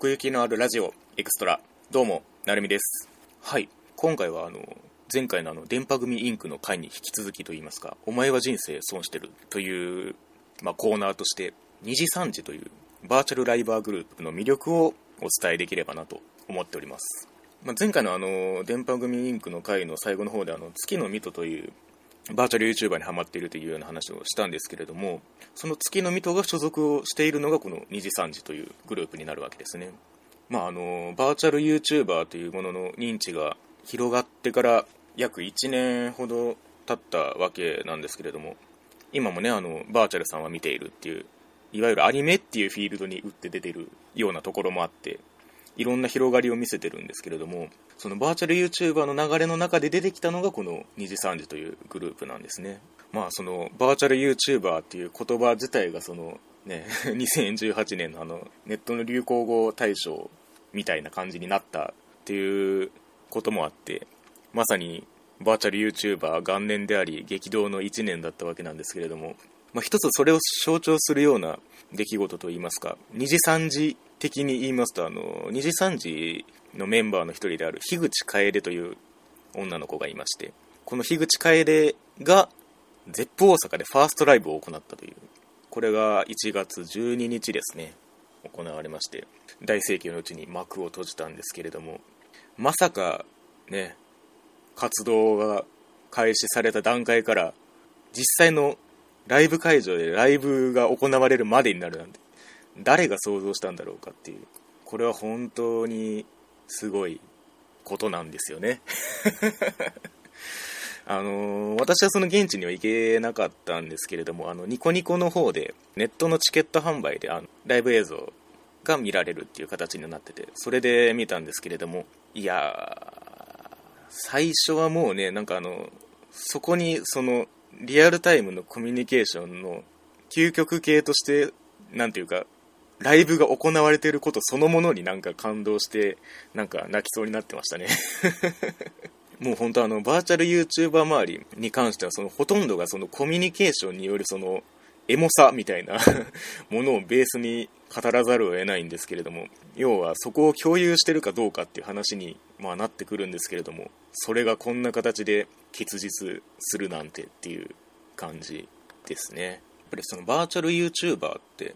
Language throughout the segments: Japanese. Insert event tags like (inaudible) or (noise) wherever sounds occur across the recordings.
奥行きのあるラジオエクストラ。どうもなるみです。はい。今回はあの前回のあの電波組インクの回に引き続きといいますかお前は人生損してるという、まあ、コーナーとして2時3時というバーチャルライバーグループの魅力をお伝えできればなと思っております、まあ、前回のあの電波組インクの回の最後の方であの月のミトというバーチャル YouTuber にハマっているというような話をしたんですけれどもその月のミトが所属をしているのがこの2時3時というグループになるわけですね。まああのバーチャル YouTuber というものの認知が広がってから約1年ほど経ったわけなんですけれども今もねあのバーチャルさんは見ているっていういわゆるアニメっていうフィールドに打って出てるようなところもあっていろんな広がりを見せてるんですけれどもそのバーチャル YouTuber の流れの中で出てきたのがこの2時3時というグループなんですね。まあそのバーチャル YouTuber っていう言葉自体がそのね (laughs) 2018年のあのネットの流行語大賞みたいな感じになったっていうこともあってまさにバーチャル YouTuber 元年であり激動の1年だったわけなんですけれども、まあ、一つそれを象徴するような出来事といいますか2時3時的に言いますとあの2時3時のメンバーの一人である樋口楓という女の子がいましてこの樋口楓がゼップ大阪でファーストライブを行ったというこれが1月12日ですね行われまして大盛況のうちに幕を閉じたんですけれどもまさかね活動が開始された段階から実際のライブ会場でライブが行われるまでになるなんて誰が想像したんだろうかっていう。これは本当にすごいことなんですよね。(laughs) あの私はその現地には行けなかったんですけれどもあのニコニコの方でネットのチケット販売であのライブ映像が見られるっていう形になっててそれで見たんですけれどもいやー最初はもうねなんかあのそこにそのリアルタイムのコミュニケーションの究極系としてなんていうかライブが行われていることそのものになんか感動してなんか泣きそうになってましたね。(laughs) もう本当あのバーチャル YouTuber 周りに関してはそのほとんどがそのコミュニケーションによるそのエモさみたいな (laughs) ものをベースに語らざるを得ないんですけれども要はそこを共有してるかどうかっていう話に、まあ、なってくるんですけれどもそれがこんな形で結実するなんてっていう感じですね。やっぱりそのバーチャル YouTuber って、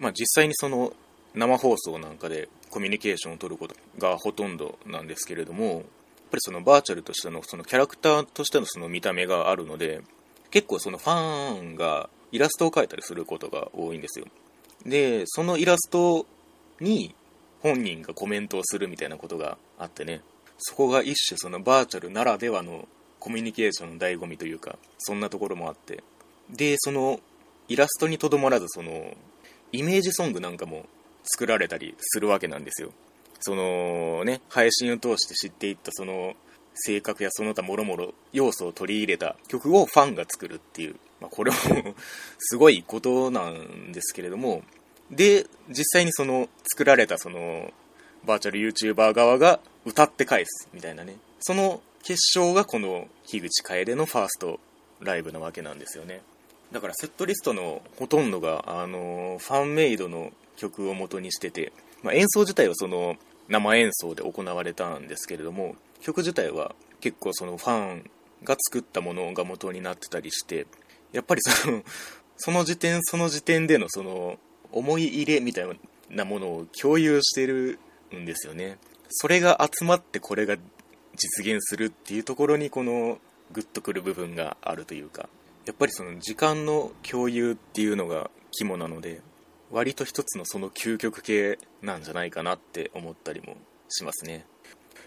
まあ、実際にその生放送なんかでコミュニケーションを取ることがほとんどなんですけれどもやっぱりそのバーチャルとしてのそのキャラクターとしてのその見た目があるので結構そのファンがイラストを描いたりすることが多いんですよ。でそのイラストに本人がコメントをするみたいなことがあってねそこが一種そのバーチャルならではのコミュニケーションの醍醐味というかそんなところもあって。でそのイラストにとどまらずそのイメージソングなんかも作られたりするわけなんですよ。そのね配信を通して知っていったその性格やその他もろもろ要素を取り入れた曲をファンが作るっていう、まあ、これもすごいことなんですけれども。で実際にその作られたそのバーチャル YouTuber 側が歌って返すみたいなね。その結晶がこの樋口楓のファーストライブなわけなんですよね。だからセットリストのほとんどがあのファンメイドの曲を元にしてて、まあ、演奏自体はその生演奏で行われたんですけれども曲自体は結構そのファンが作ったものが元になってたりしてやっぱりその (laughs) その時点その時点でのその思い入れみたいなものを共有してるんですよね。それが集まってこれが実現するっていうところにこのグッとくる部分があるというか。やっぱりその時間の共有っていうのが肝なので割と一つのその究極系なんじゃないかなって思ったりもしますね。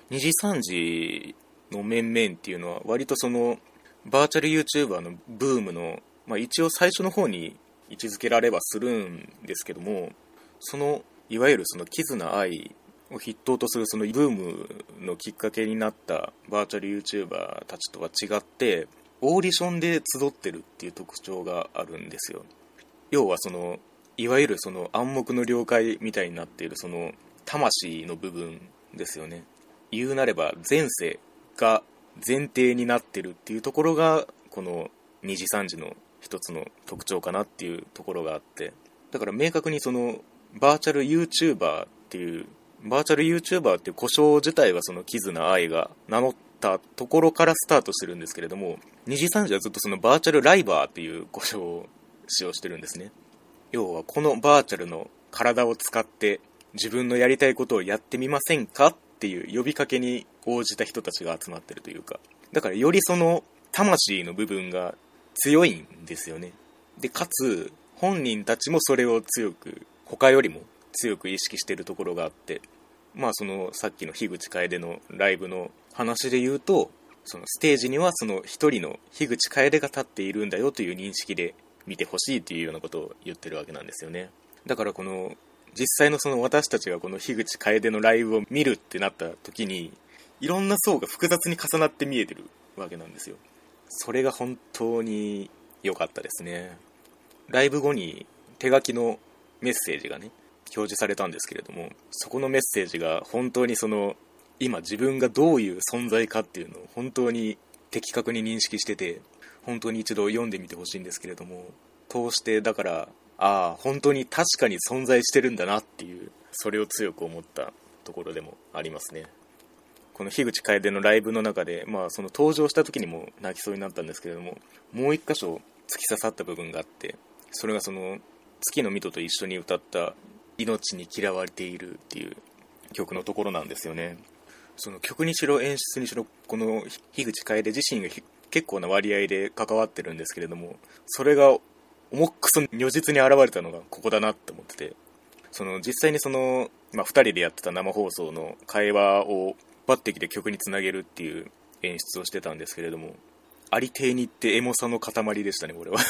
2時3時の面々っていうのは割とそのバーチャル YouTuber のブームの、まあ、一応最初の方に位置づけられはするんですけどもそのいわゆるそのキズナ愛を筆頭とするそのブームのきっかけになったバーチャル YouTuber たちとは違ってオーディションで集ってるっていう特徴があるんですよ。要はそのいわゆるその暗黙の了解みたいになっているその魂の部分ですよね。言うなれば前世が前提になってるっていうところがこの2時3時の一つの特徴かなっていうところがあって。だから明確にそのバーチャル YouTuber っていうバーチャル YouTuber っていう故障自体はそのキズナアイが名乗ってたところからスタートしてるんですけれども二次三次はずっとそのバーチャルライバーっていう故障を使用してるんですね。要はこのバーチャルの体を使って自分のやりたいことをやってみませんかっていう呼びかけに応じた人たちが集まってるというか。だからよりその魂の部分が強いんですよね。でかつ本人たちもそれを強く他よりも強く意識してるところがあってまあそのさっきの樋口楓のライブの話で言うとそのステージにはその一人の樋口楓が立っているんだよという認識で見てほしいというようなことを言ってるわけなんですよね。だからこの実際のその私たちがこの樋口楓のライブを見るってなった時にいろんな層が複雑に重なって見えてるわけなんですよ。それが本当に良かったですね。ライブ後に手書きのメッセージがね表示されたんですけれどもそこのメッセージが本当にその今自分がどういう存在かっていうのを本当に的確に認識してて本当に一度読んでみてほしいんですけれども通してだからああ本当に確かに存在してるんだなっていうそれを強く思ったところでもありますね。この樋口楓のライブの中で、まあ、その登場した時にも泣きそうになったんですけれどももう一箇所突き刺さった部分があってそれがその月の水戸と一緒に歌った「命に嫌われている」っていう曲のところなんですよね。その曲にしろ演出にしろこの樋口楓自身が結構な割合で関わってるんですけれどもそれが重くそ如実に現れたのがここだなって思っててその実際にその、まあ、2人でやってた生放送の会話を抜擢で曲につなげるっていう演出をしてたんですけれどもありていにってエモさの塊でしたねこれは。(laughs)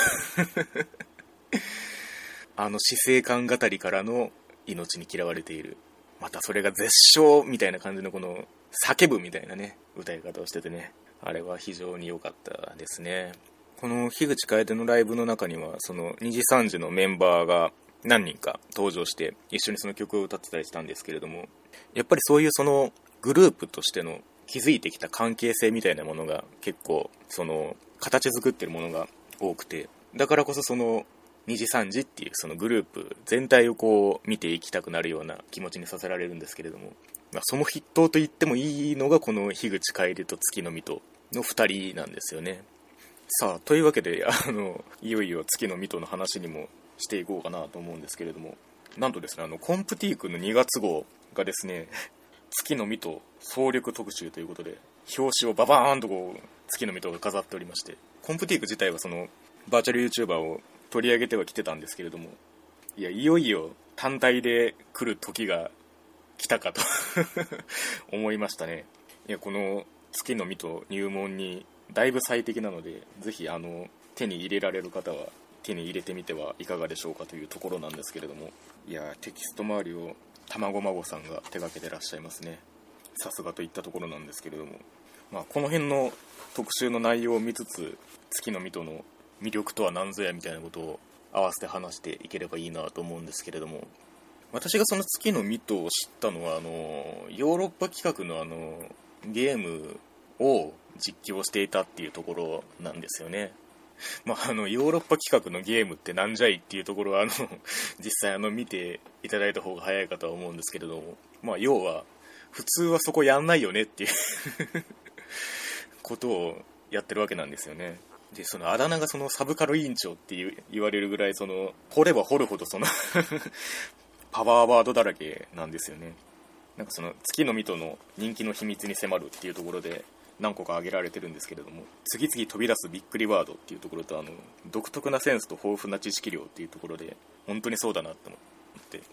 あの死生観語りからの命に嫌われている。またそれが絶唱みたいな感じのこの叫ぶみたいなね歌い方をしててね。あれは非常に良かったですね。この樋口楓のライブの中にはその2時3時のメンバーが何人か登場して一緒にその曲を歌ってたりしたんですけれどもやっぱりそういうそのグループとしての築いてきた関係性みたいなものが結構その形作ってるものが多くてだからこそその2時3時っていうそのグループ全体をこう見ていきたくなるような気持ちにさせられるんですけれども、まあ、その筆頭と言ってもいいのがこの樋口楓と月の水戸の2人なんですよね。さあというわけで (laughs) あのいよいよ月の水戸の話にもしていこうかなと思うんですけれどもなんとですねあのコンプティークの2月号がですね月の実と総力特集ということで表紙をババーンとこう月の実とが飾っておりましてコンプティーク自体はそのバーチャル YouTuber を取り上げてはきてたんですけれどもいやいよいよ単体で来る時が来たかと (laughs) 思いましたね。いやこの月の実と入門にだいぶ最適なのでぜひあの手に入れられる方は手に入れてみてはいかがでしょうかというところなんですけれどもいやテキスト周りを卵孫さんが手がけてらっしゃいますね。さすがといったところなんですけれども、まあ、この辺の特集の内容を見つつ月の水戸の魅力とは何ぞやみたいなことを合わせて話していければいいなと思うんですけれども私がその月の水戸を知ったのはあのヨーロッパ企画のあのゲームを実況していたっていうところなんですよね。まあ、あのヨーロッパ企画のゲームってなんじゃいっていうところはあの (laughs) 実際あの見ていただいた方が早いかとは思うんですけれども、まあ、要は普通はそこやんないよねっていう (laughs) ことをやってるわけなんですよね。でそのあだ名がそのサブカル委員長っていう言われるぐらいその掘れば掘るほどその (laughs) パワーワードだらけなんですよね。なんかその月の水戸の人気の秘密に迫るっていうところで何個か挙げられてるんですけれども次々飛び出すびっくりワードっていうところとあの独特なセンスと豊富な知識量っていうところで本当にそうだなって思って、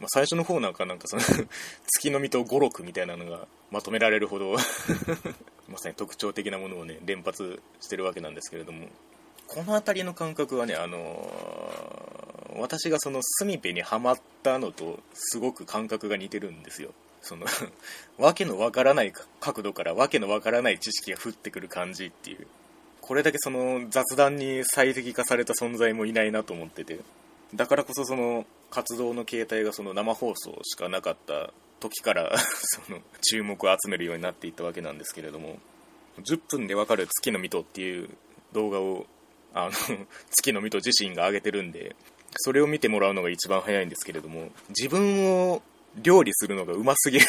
まあ、最初の方なんかなんかその (laughs) 月の実と語録みたいなのがまとめられるほど (laughs) まさに特徴的なものをね連発してるわけなんですけれどもこの辺りの感覚はねあのー、私がそのスミペにはまったのとすごく感覚が似てるんですよ。その (laughs) わけのわからない角度からわけのわからない知識が降ってくる感じっていう。これだけその雑談に最適化された存在もいないなと思ってて。だからこそその活動の形態がその生放送しかなかった時から (laughs) その注目を集めるようになっていったわけなんですけれども10分でわかる月の水戸っていう動画をあの (laughs) 月の水戸自身が上げてるんでそれを見てもらうのが一番早いんですけれども自分を料理するのがうますぎる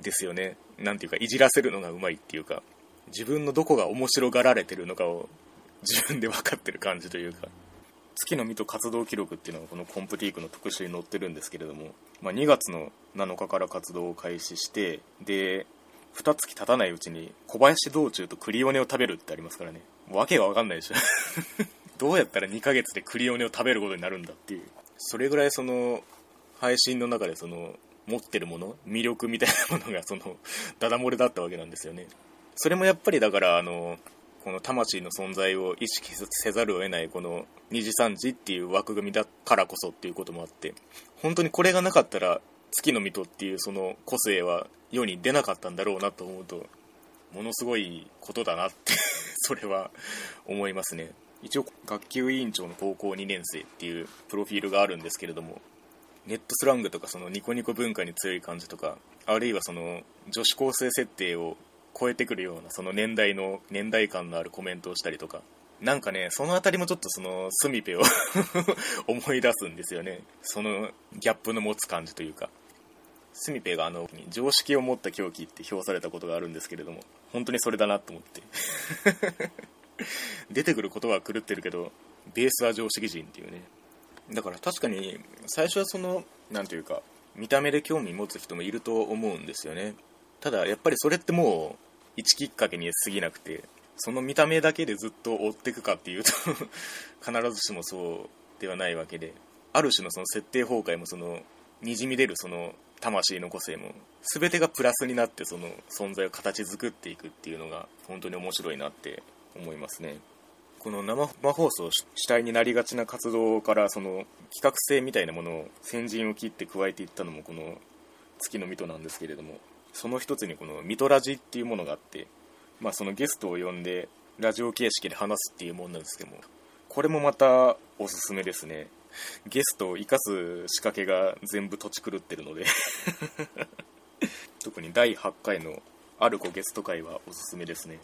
ですよね。なんていうか、いじらせるのがうまいっていうか、自分のどこが面白がられてるのかを自分で分かってる感じというか、月の実と活動記録っていうのがこのコンプティークの特集に載ってるんですけれども、まあ、2月の7日から活動を開始してで2月経たないうちに小林道中とクリオネを食べるってありますからね。わけが分かんないでしょ。(laughs) どうやったら2ヶ月でクリオネを食べることになるんだっていう。それぐらいその配信の中でその持ってるもの魅力みたいなものがそのダダ漏れだったわけなんですよね。それもやっぱりだからあのこの魂の存在を意識せざるを得ないこの2次3次っていう枠組みだからこそっていうこともあって本当にこれがなかったら月の水戸っていうその個性は世に出なかったんだろうなと思うとものすごいことだなって (laughs) それは思いますね。一応学級委員長の高校2年生っていうプロフィールがあるんですけれどもネットスラングとかそのニコニコ文化に強い感じとかあるいはその女子高生設定を超えてくるようなその年代の年代感のあるコメントをしたりとか。なんかねその辺りもちょっとそのスミペを (laughs) 思い出すんですよね。そのギャップの持つ感じというか。スミペがあの常識を持った狂気って評されたことがあるんですけれども本当にそれだなと思って。(laughs) 出てくる言葉は狂ってるけどベースは常識人っていうね。だから確かに最初はその何ていうか見た目で興味持つ人もいると思うんですよね。ただやっぱりそれってもう一きっかけに過ぎなくてその見た目だけでずっと追っていくかっていうと (laughs) 必ずしもそうではないわけである種のその設定崩壊もそのにじみ出るその魂の個性も全てがプラスになってその存在を形作っていくっていうのが本当に面白いなって思いますね。この生放送主体になりがちな活動からその企画性みたいなものを先陣を切って加えていったのもこの月の水戸なんですけれどもその一つにこのミトラジっていうものがあって、まあ、そのゲストを呼んでラジオ形式で話すっていうものなんですけどもこれもまたおすすめですね。ゲストを生かす仕掛けが全部土地狂ってるので (laughs) 特に第8回のアルコゲスト会はおすすめですね。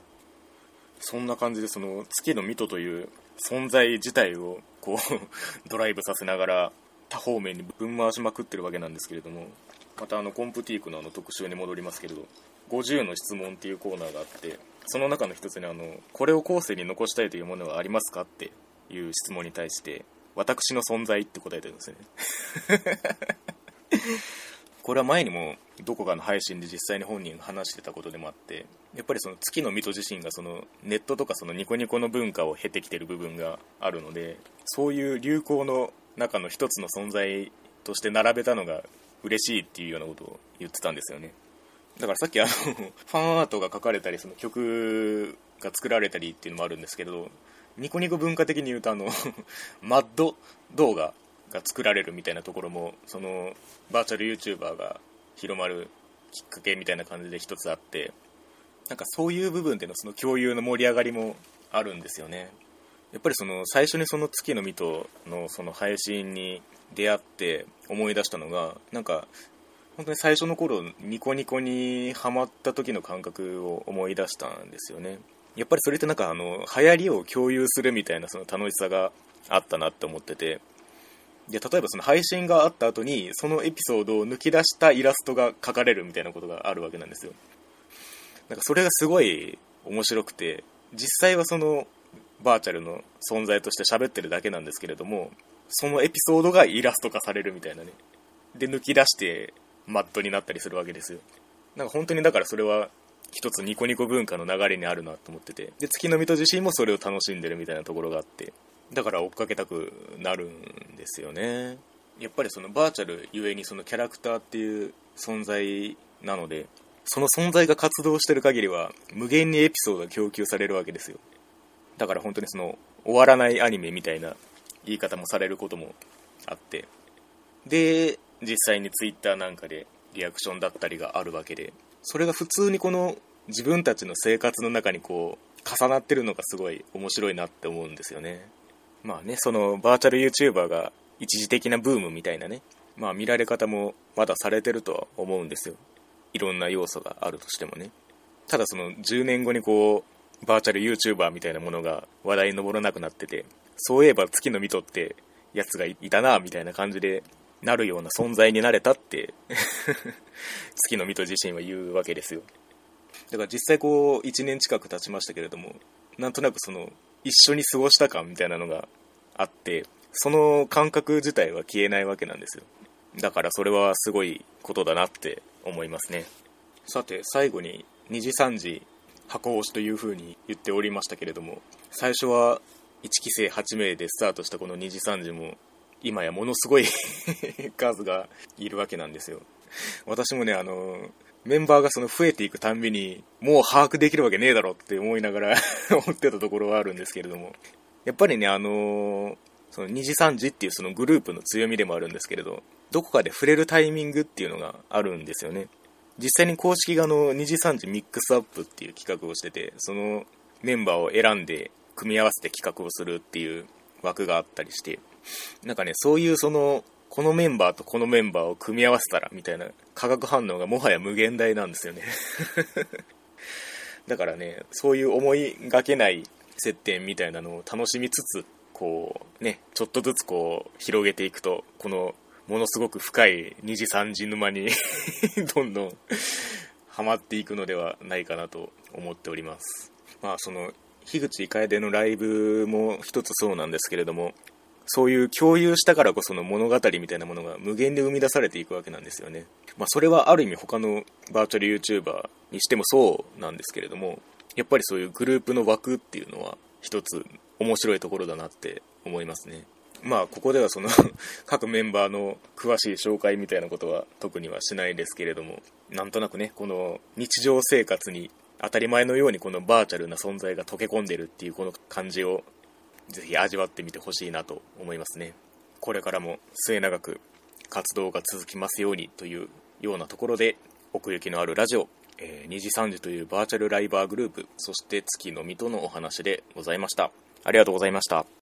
そんな感じでその月のミトという存在自体をこうドライブさせながら多方面にぶん回しまくってるわけなんですけれどもまたあのコンプティークのあの特集に戻りますけれど50の質問っていうコーナーがあってその中の一つにあのこれを後世に残したいというものはありますかっていう質問に対して私の存在って答えてるんですよね。(laughs) これは前にもどこかの配信で実際に本人が話してたことでもあってやっぱりその月の水戸自身がそのネットとかそのニコニコの文化を経てきてる部分があるのでそういう流行の中の一つの存在として並べたのが嬉しいっていうようなことを言ってたんですよね。だからさっきあの (laughs) ファンアートが書かれたりその曲が作られたりっていうのもあるんですけどニコニコ文化的に言うとあの (laughs) マッド動画が作られるみたいなところもそのバーチャル YouTuber が広まるきっかけみたいな感じで一つあってなんかそういう部分でのその共有の盛り上がりもあるんですよね。やっぱりその最初にその月の実とのその配信に出会って思い出したのがなんか本当に最初の頃ニコニコにハマった時の感覚を思い出したんですよね。やっぱりそれってなんかあの流行りを共有するみたいなその楽しさがあったなって思ってて。で例えばその配信があった後にそのエピソードを抜き出したイラストが描かれるみたいなことがあるわけなんですよ。なんかそれがすごい面白くて実際はそのバーチャルの存在として喋ってるだけなんですけれどもそのエピソードがイラスト化されるみたいなね。で抜き出してマットになったりするわけですよ。なんか本当にだからそれは一つニコニコ文化の流れにあるなと思ってて。で月の水戸自身もそれを楽しんでるみたいなところがあって。だから追っかけたくなるんですよね。やっぱりそのバーチャルゆえにそのキャラクターっていう存在なのでその存在が活動してる限りは無限にエピソードが供給されるわけですよ。だから本当にその終わらないアニメみたいな言い方もされることもあって。で実際に Twitter なんかでリアクションだったりがあるわけで。それが普通にこの自分たちの生活の中にこう重なってるのがすごい面白いなって思うんですよね。まあねそのバーチャル YouTuber が一時的なブームみたいなね。まあ見られ方もまだされてるとは思うんですよ。いろんな要素があるとしてもね。ただその10年後にこうバーチャル YouTuber みたいなものが話題に上らなくなっててそういえば月の水戸ってやつがいたなみたいな感じでなるような存在になれたって (laughs) 月の水戸自身は言うわけですよ。だから実際こう1年近く経ちましたけれどもなんとなくその一緒に過ごした感みたいなのがあってその感覚自体は消えないわけなんですよ。だからそれはすごいことだなって思いますね。さて最後に2時3時箱押しというふうに言っておりましたけれども最初は1期生8名でスタートしたこの2時3時も今やものすごい (laughs) 数がいるわけなんですよ。私もねあのメンバーがその増えていくたんびにもう把握できるわけねえだろって思いながら (laughs) 思ってたところはあるんですけれども。やっぱりねあのその2時3時っていうそのグループの強みでもあるんですけれどどこかで触れるタイミングっていうのがあるんですよね。実際に公式がの2時3時ミックスアップっていう企画をしててそのメンバーを選んで組み合わせて企画をするっていう枠があったりしてなんかねそういうそのこのメンバーとこのメンバーを組み合わせたらみたいな化学反応がもはや無限大なんですよね。(laughs) だからねそういう思いがけない接点みたいなのを楽しみつつこうねちょっとずつこう広げていくとこのものすごく深い2時3時沼に (laughs) どんどんハマっていくのではないかなと思っておりますまあその樋口楓のライブも一つそうなんですけれどもそういう共有したからこその物語みたいなものが無限で生み出されていくわけなんですよね。まあ、それはある意味他のバーチャル YouTuber にしてもそうなんですけれども、やっぱりそういうグループの枠っていうのは一つ面白いところだなって思いますね。まあ、ここではその (laughs) 各メンバーの詳しい紹介みたいなことは特にはしないですけれども、なんとなくね、この日常生活に当たり前のようにこのバーチャルな存在が溶け込んでるっていうこの感じをぜひ味わってみてほしいなと思いますね。これからも末永く活動が続きますようにというようなところで奥行きのあるラジオ、えー、2時3時というバーチャルライバーグループそして月の水戸のお話でございました。ありがとうございました。